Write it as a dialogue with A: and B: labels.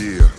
A: Yeah.